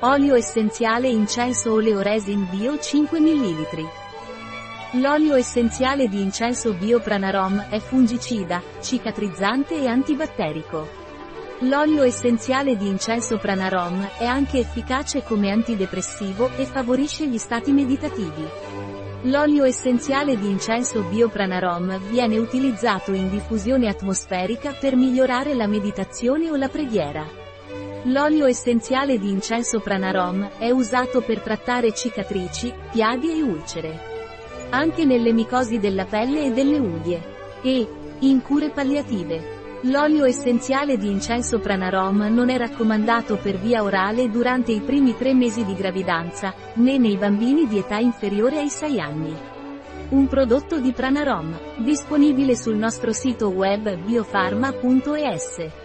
Olio essenziale incenso oleoresin bio 5 ml. L'olio essenziale di incenso bio Pranarom è fungicida, cicatrizzante e antibatterico. L'olio essenziale di incenso Pranarom è anche efficace come antidepressivo e favorisce gli stati meditativi. L'olio essenziale di incenso bio Pranarom viene utilizzato in diffusione atmosferica per migliorare la meditazione o la preghiera. L'olio essenziale di incenso pranarom è usato per trattare cicatrici, piaghe e ulcere. Anche nelle micosi della pelle e delle unghie. E, in cure palliative. L'olio essenziale di incenso pranarom non è raccomandato per via orale durante i primi tre mesi di gravidanza, né nei bambini di età inferiore ai 6 anni. Un prodotto di Pranarom, disponibile sul nostro sito web biofarma.es.